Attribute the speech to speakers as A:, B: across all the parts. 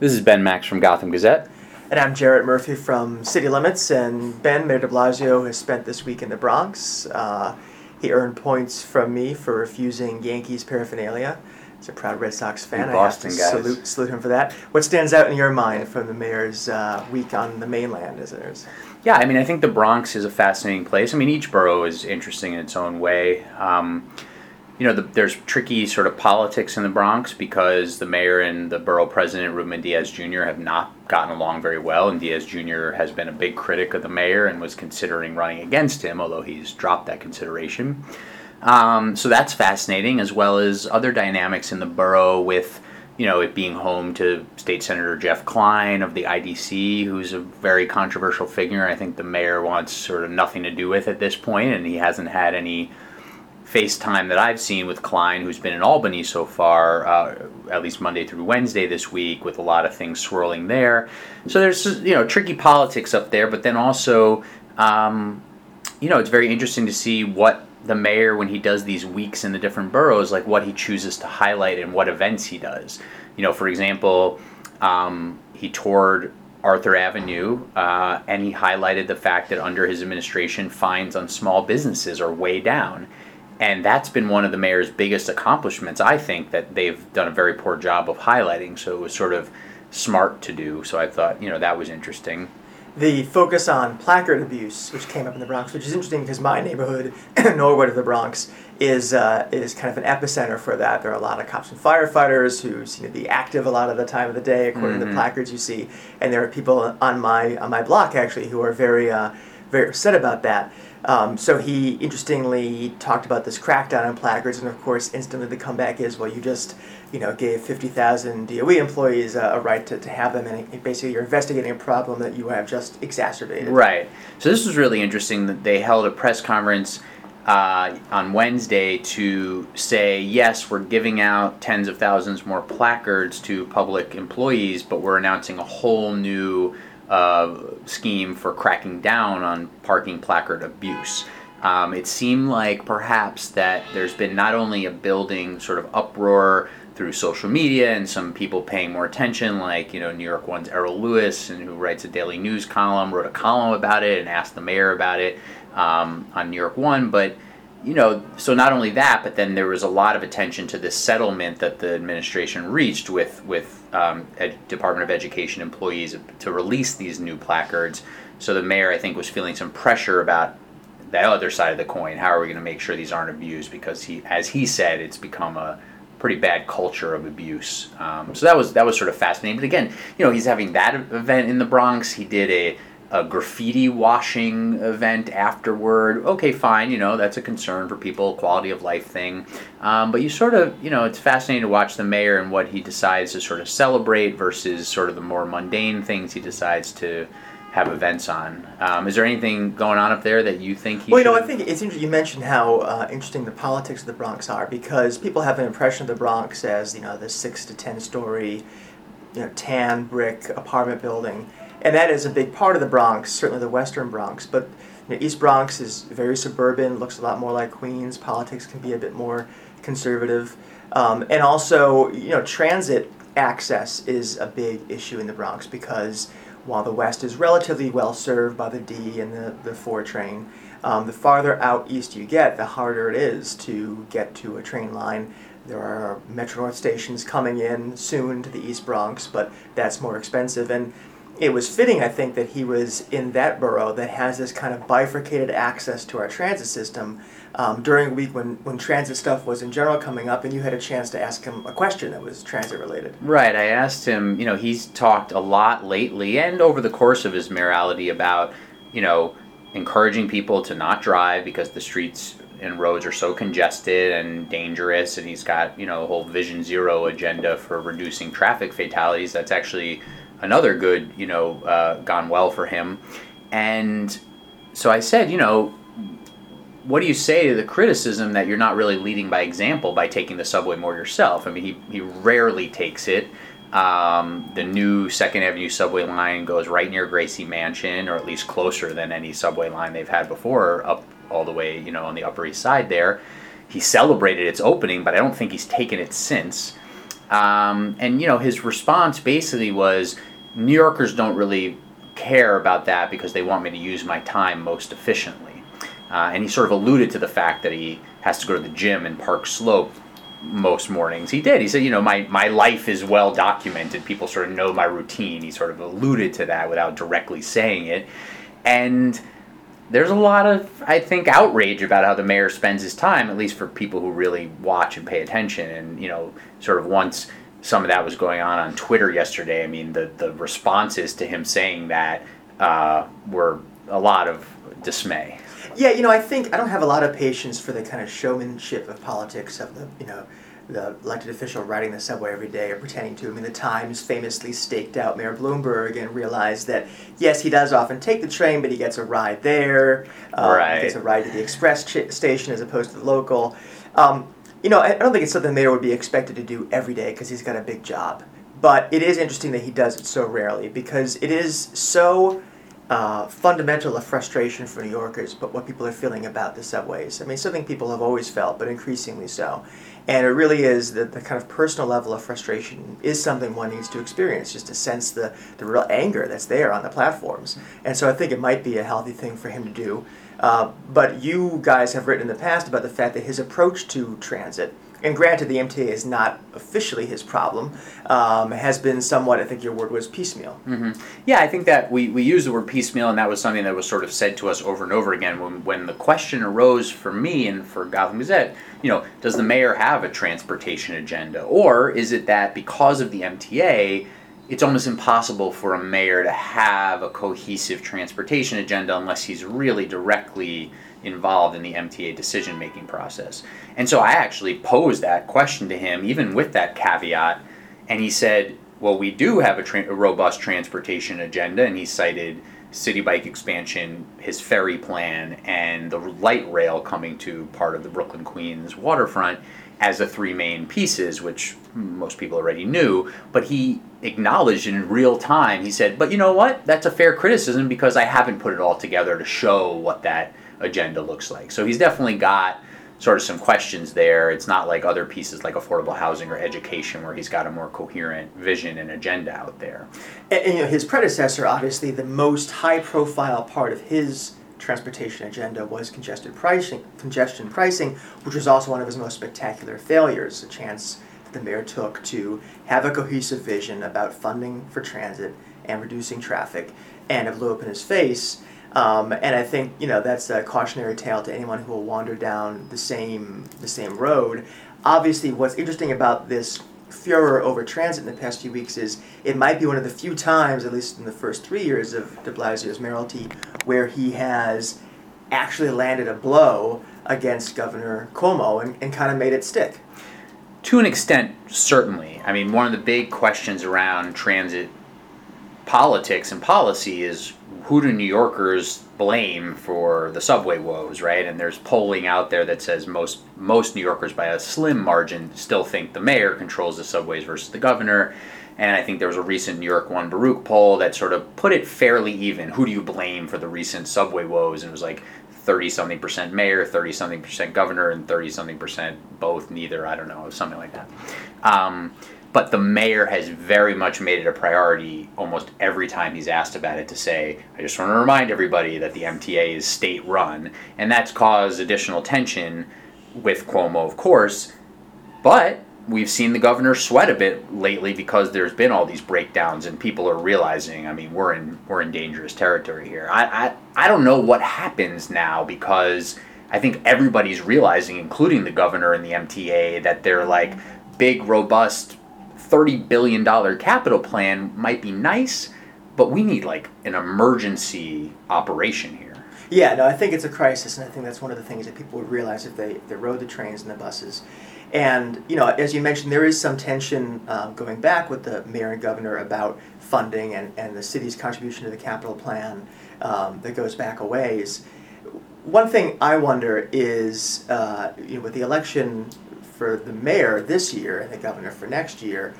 A: This is Ben Max from Gotham Gazette.
B: And I'm Jarrett Murphy from City Limits. And Ben, Mayor de Blasio has spent this week in the Bronx. Uh, he earned points from me for refusing Yankees paraphernalia. He's a proud Red Sox fan.
A: Boston
B: I have
A: guys.
B: to salute, salute him for that. What stands out in your mind from the mayor's uh, week on the mainland? Is there?
A: Yeah, I mean, I think the Bronx is a fascinating place. I mean, each borough is interesting in its own way. Um, you know, the, there's tricky sort of politics in the Bronx because the mayor and the borough president, Ruben Diaz Jr., have not gotten along very well, and Diaz Jr. has been a big critic of the mayor and was considering running against him, although he's dropped that consideration. Um, so that's fascinating, as well as other dynamics in the borough with, you know, it being home to State Senator Jeff Klein of the IDC, who's a very controversial figure. I think the mayor wants sort of nothing to do with at this point, and he hasn't had any FaceTime that I've seen with Klein, who's been in Albany so far, uh, at least Monday through Wednesday this week, with a lot of things swirling there. So there's you know tricky politics up there, but then also, um, you know, it's very interesting to see what the mayor, when he does these weeks in the different boroughs, like what he chooses to highlight and what events he does. You know, for example, um, he toured Arthur Avenue, uh, and he highlighted the fact that under his administration, fines on small businesses are way down and that's been one of the mayor's biggest accomplishments i think that they've done a very poor job of highlighting so it was sort of smart to do so i thought you know that was interesting
B: the focus on placard abuse, which came up in the Bronx, which is interesting because my neighborhood, Norwood of the Bronx, is uh, is kind of an epicenter for that. There are a lot of cops and firefighters who seem to be active a lot of the time of the day, according mm-hmm. to the placards you see. And there are people on my on my block actually who are very uh, very upset about that. Um, so he interestingly talked about this crackdown on placards, and of course, instantly the comeback is, well, you just, you know, gave 50,000 DOE employees a, a right to, to have them, and basically you're investigating a problem that you have just exacerbated.
A: Right. So this was really interesting that they held a press conference uh, on Wednesday to say, yes, we're giving out tens of thousands more placards to public employees, but we're announcing a whole new uh, scheme for cracking down on parking placard abuse. Um, it seemed like perhaps that there's been not only a building sort of uproar through social media and some people paying more attention, like you know New York One's Errol Louis, and who writes a daily news column, wrote a column about it and asked the mayor about it um, on New York One, but you know, so not only that, but then there was a lot of attention to this settlement that the administration reached with with um, Ed, Department of Education employees to release these new placards. So the mayor, I think, was feeling some pressure about the other side of the coin. How are we going to make sure these aren't abused? Because he, as he said, it's become a pretty bad culture of abuse. Um, so that was that was sort of fascinating. But again, you know, he's having that event in the Bronx. He did a a graffiti washing event afterward. Okay, fine, you know, that's a concern for people, quality of life thing. Um, but you sort of, you know, it's fascinating to watch the mayor and what he decides to sort of celebrate versus sort of the more mundane things he decides to have events on. Um, is there anything going on up there that you think he?
B: Well, you know, I think it's interesting. You mentioned how uh, interesting the politics of the Bronx are because people have an impression of the Bronx as you know the six to ten story, you know, tan brick apartment building and that is a big part of the Bronx, certainly the Western Bronx. But you know, East Bronx is very suburban, looks a lot more like Queens. Politics can be a bit more conservative, um, and also you know transit access is a big issue in the Bronx because while the West is relatively well served by the D and the the four train. Um, the farther out east you get, the harder it is to get to a train line. There are Metro North stations coming in soon to the East Bronx, but that's more expensive. And it was fitting, I think, that he was in that borough that has this kind of bifurcated access to our transit system um, during a week when, when transit stuff was in general coming up, and you had a chance to ask him a question that was transit related.
A: Right. I asked him, you know, he's talked a lot lately and over the course of his mayoralty about, you know, encouraging people to not drive because the streets and roads are so congested and dangerous, and he's got, you know, a whole Vision Zero agenda for reducing traffic fatalities. That's actually another good, you know, uh, gone well for him. And so I said, you know, what do you say to the criticism that you're not really leading by example by taking the subway more yourself? I mean, he, he rarely takes it. Um, the new Second Avenue subway line goes right near Gracie Mansion, or at least closer than any subway line they've had before, up all the way, you know, on the Upper East Side there. He celebrated its opening, but I don't think he's taken it since. Um, and you know, his response basically was, New Yorkers don't really care about that because they want me to use my time most efficiently. Uh, and he sort of alluded to the fact that he has to go to the gym in Park Slope most mornings. He did. He said, you know, my, my life is well documented. People sort of know my routine. He sort of alluded to that without directly saying it. And there's a lot of, I think, outrage about how the mayor spends his time, at least for people who really watch and pay attention. And, you know, sort of once some of that was going on on Twitter yesterday, I mean, the, the responses to him saying that uh, were a lot of dismay.
B: Yeah, you know, I think I don't have a lot of patience for the kind of showmanship of politics of the, you know, the elected official riding the subway every day or pretending to. I mean, the Times famously staked out Mayor Bloomberg and realized that yes, he does often take the train, but he gets a ride there.
A: Um, right.
B: He gets a ride to the express ch- station as opposed to the local. Um, you know, I, I don't think it's something the mayor would be expected to do every day because he's got a big job. But it is interesting that he does it so rarely because it is so uh, fundamental of frustration for New Yorkers, but what people are feeling about the subways. I mean, something people have always felt, but increasingly so. And it really is that the kind of personal level of frustration is something one needs to experience, just to sense the, the real anger that's there on the platforms. And so I think it might be a healthy thing for him to do. Uh, but you guys have written in the past about the fact that his approach to transit and granted, the MTA is not officially his problem, um, has been somewhat, I think your word was piecemeal.
A: Mm-hmm. Yeah, I think that we, we use the word piecemeal, and that was something that was sort of said to us over and over again when, when the question arose for me and for Gotham Gazette, you know, does the mayor have a transportation agenda? Or is it that because of the MTA, it's almost impossible for a mayor to have a cohesive transportation agenda unless he's really directly involved in the MTA decision making process. And so I actually posed that question to him, even with that caveat, and he said, Well, we do have a, tra- a robust transportation agenda, and he cited Citi Bike expansion, his ferry plan, and the light rail coming to part of the Brooklyn Queens waterfront as the three main pieces, which most people already knew. But he acknowledged in real time, he said, But you know what? That's a fair criticism because I haven't put it all together to show what that agenda looks like. So he's definitely got sort of some questions there. It's not like other pieces like affordable housing or education where he's got a more coherent vision and agenda out there.
B: And, and you know, his predecessor, obviously, the most high-profile part of his transportation agenda was congested pricing, congestion pricing, which was also one of his most spectacular failures. A chance that the mayor took to have a cohesive vision about funding for transit and reducing traffic, and it blew up in his face. Um, and I think you know that's a cautionary tale to anyone who will wander down the same the same road. Obviously, what's interesting about this furor over transit in the past few weeks is it might be one of the few times, at least in the first three years of De Blasio's mayoralty, where he has actually landed a blow against Governor Cuomo and, and kind of made it stick.
A: To an extent, certainly. I mean, one of the big questions around transit politics and policy is who do New Yorkers blame for the subway woes, right? And there's polling out there that says most most New Yorkers by a slim margin still think the mayor controls the subways versus the governor. And I think there was a recent New York One Baruch poll that sort of put it fairly even. Who do you blame for the recent subway woes? And it was like 30 something percent mayor, 30 something percent governor, and 30 something percent both, neither. I don't know, something like that. Um, but the mayor has very much made it a priority almost every time he's asked about it to say, I just want to remind everybody that the MTA is state run. And that's caused additional tension with Cuomo, of course. But we've seen the governor sweat a bit lately because there's been all these breakdowns and people are realizing, I mean, we're in we're in dangerous territory here. I I, I don't know what happens now because I think everybody's realizing, including the governor and the MTA, that they're like big, robust $30 billion capital plan might be nice, but we need like an emergency operation here.
B: Yeah, no, I think it's a crisis, and I think that's one of the things that people would realize if they, they rode the trains and the buses. And, you know, as you mentioned, there is some tension um, going back with the mayor and governor about funding and, and the city's contribution to the capital plan um, that goes back a ways. One thing I wonder is, uh, you know, with the election for the mayor this year and the governor for next year,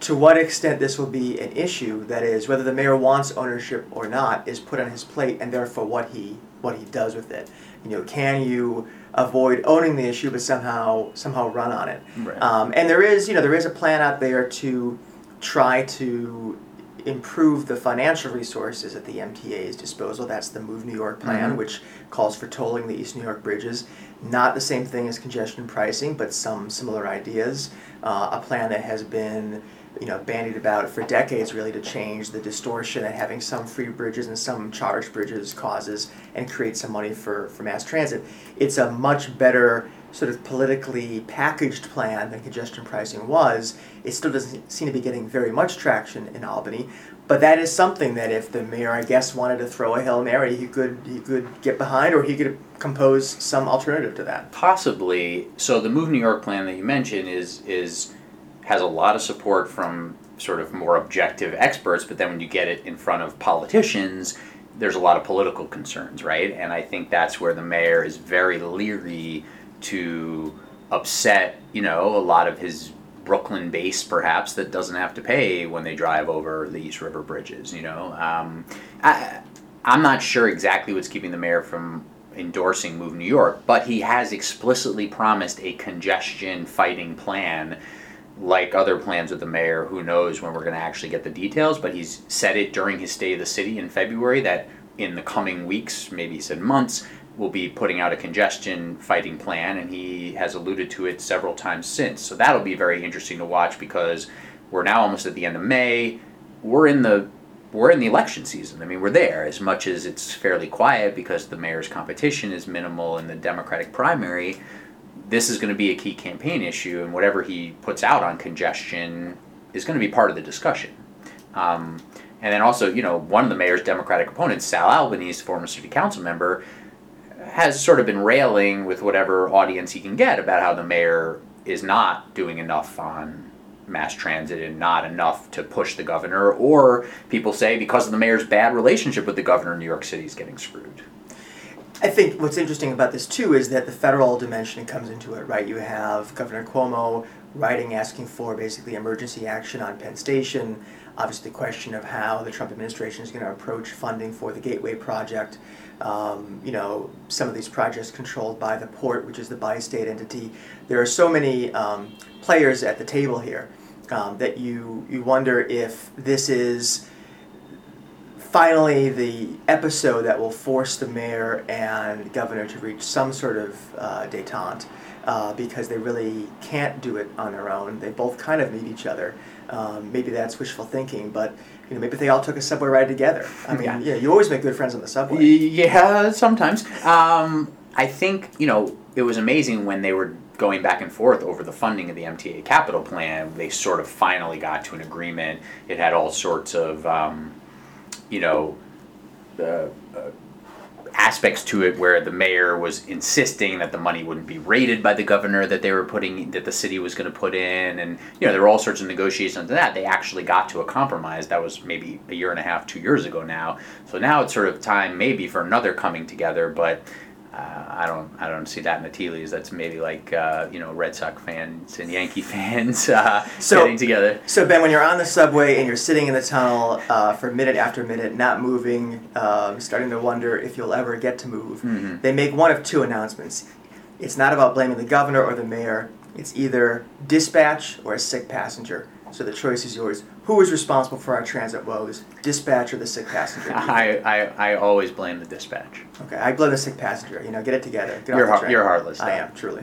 B: to what extent this will be an issue, that is, whether the mayor wants ownership or not, is put on his plate and therefore what he what he does with it. You know, can you avoid owning the issue but somehow somehow run on it?
A: Right.
B: Um, and there is, you know, there is a plan out there to try to improve the financial resources at the MTA's disposal. That's the Move New York plan,
A: Mhm.
B: which calls for tolling the East New York bridges. Not the same thing as congestion pricing, but some similar ideas. Uh, a plan that has been, you know, bandied about for decades, really, to change the distortion that having some free bridges and some charged bridges causes, and create some money for for mass transit. It's a much better sort of politically packaged plan than congestion pricing was, it still doesn't seem to be getting very much traction in Albany. But that is something that if the mayor, I guess, wanted to throw a hail mary, he could he could get behind, or he could compose some alternative to that.
A: Possibly. So the Move New York plan that you mentioned is is has a lot of support from sort of more objective experts, but then when you get it in front of politicians, there's a lot of political concerns, right? And I think that's where the mayor is very leery to upset, you know, a lot of his Brooklyn base perhaps that doesn't have to pay when they drive over the East River bridges, you know. Um, I, I'm not sure exactly what's keeping the mayor from endorsing Move New York, but he has explicitly promised a congestion fighting plan. Like other plans with the mayor, who knows when we're going to actually get the details, but he's said it during his stay of the city in February that in the coming weeks, maybe he said months, will be putting out a congestion fighting plan, and he has alluded to it several times since. So that'll be very interesting to watch because we're now almost at the end of May. We're in the we're in the election season. I mean, we're there as much as it's fairly quiet because the mayor's competition is minimal in the Democratic primary. This is going to be a key campaign issue, and whatever he puts out on congestion is going to be part of the discussion. Um, and then also, you know, one of the mayor's Democratic opponents, Sal Albanese, former city council member, has sort of been railing with whatever audience he can get about how the mayor is not doing enough on mass transit and not enough to push the governor, or people say because of the mayor's bad relationship with the governor, New York City is getting screwed.
B: I think what's interesting about this too is that the federal dimension comes into it, right? You have Governor Cuomo writing asking for basically emergency action on Penn Station. Obviously, the question of how the Trump administration is going to approach funding for the Gateway project. Um, you know, some of these projects controlled by the port, which is the bi-state entity. There are so many um, players at the table here um, that you you wonder if this is finally the episode that will force the mayor and governor to reach some sort of uh, detente uh, because they really can't do it on their own. They both kind of need each other. Um, maybe that's wishful thinking, but you know, maybe if they all took a subway ride together. I mean,
A: Yeah.
B: yeah, you always make good friends on the subway.
A: Yeah, sometimes. Um, I think you know it was amazing when they were going back and forth over the funding of the MTA capital plan. They sort of finally got to an agreement. It had all sorts of um, you know uh, uh, aspects to it where the mayor was insisting that the money wouldn't be raided by the governor that they were putting that the city was going to put in and you know there were all sorts of negotiations on that. They actually got to a compromise that was maybe a year and a half two years ago now. So now it's sort of time maybe for another coming together but uh, I don't I don't see that in the tea leaves. That's maybe like uh, you know Red Sox fans and Yankee fans uh,
B: So-
A: getting together.
B: So Ben, when you're on the subway and you're sitting in the tunnel uh, for minute after minute, not moving, um, starting to wonder if you'll ever get to move,
A: Mhm.
B: they make one of two announcements. It's not about blaming the governor or the mayor. It's either dispatch or a sick passenger. So the choice is yours. Who is responsible for our transit woes, dispatch or the sick passenger?
A: I, I, I always blame the dispatch.
B: Okay, I blame the sick passenger. You know, get it together. Get
A: You're
B: off the
A: heart-
B: train.
A: you're heartless,
B: I am truly.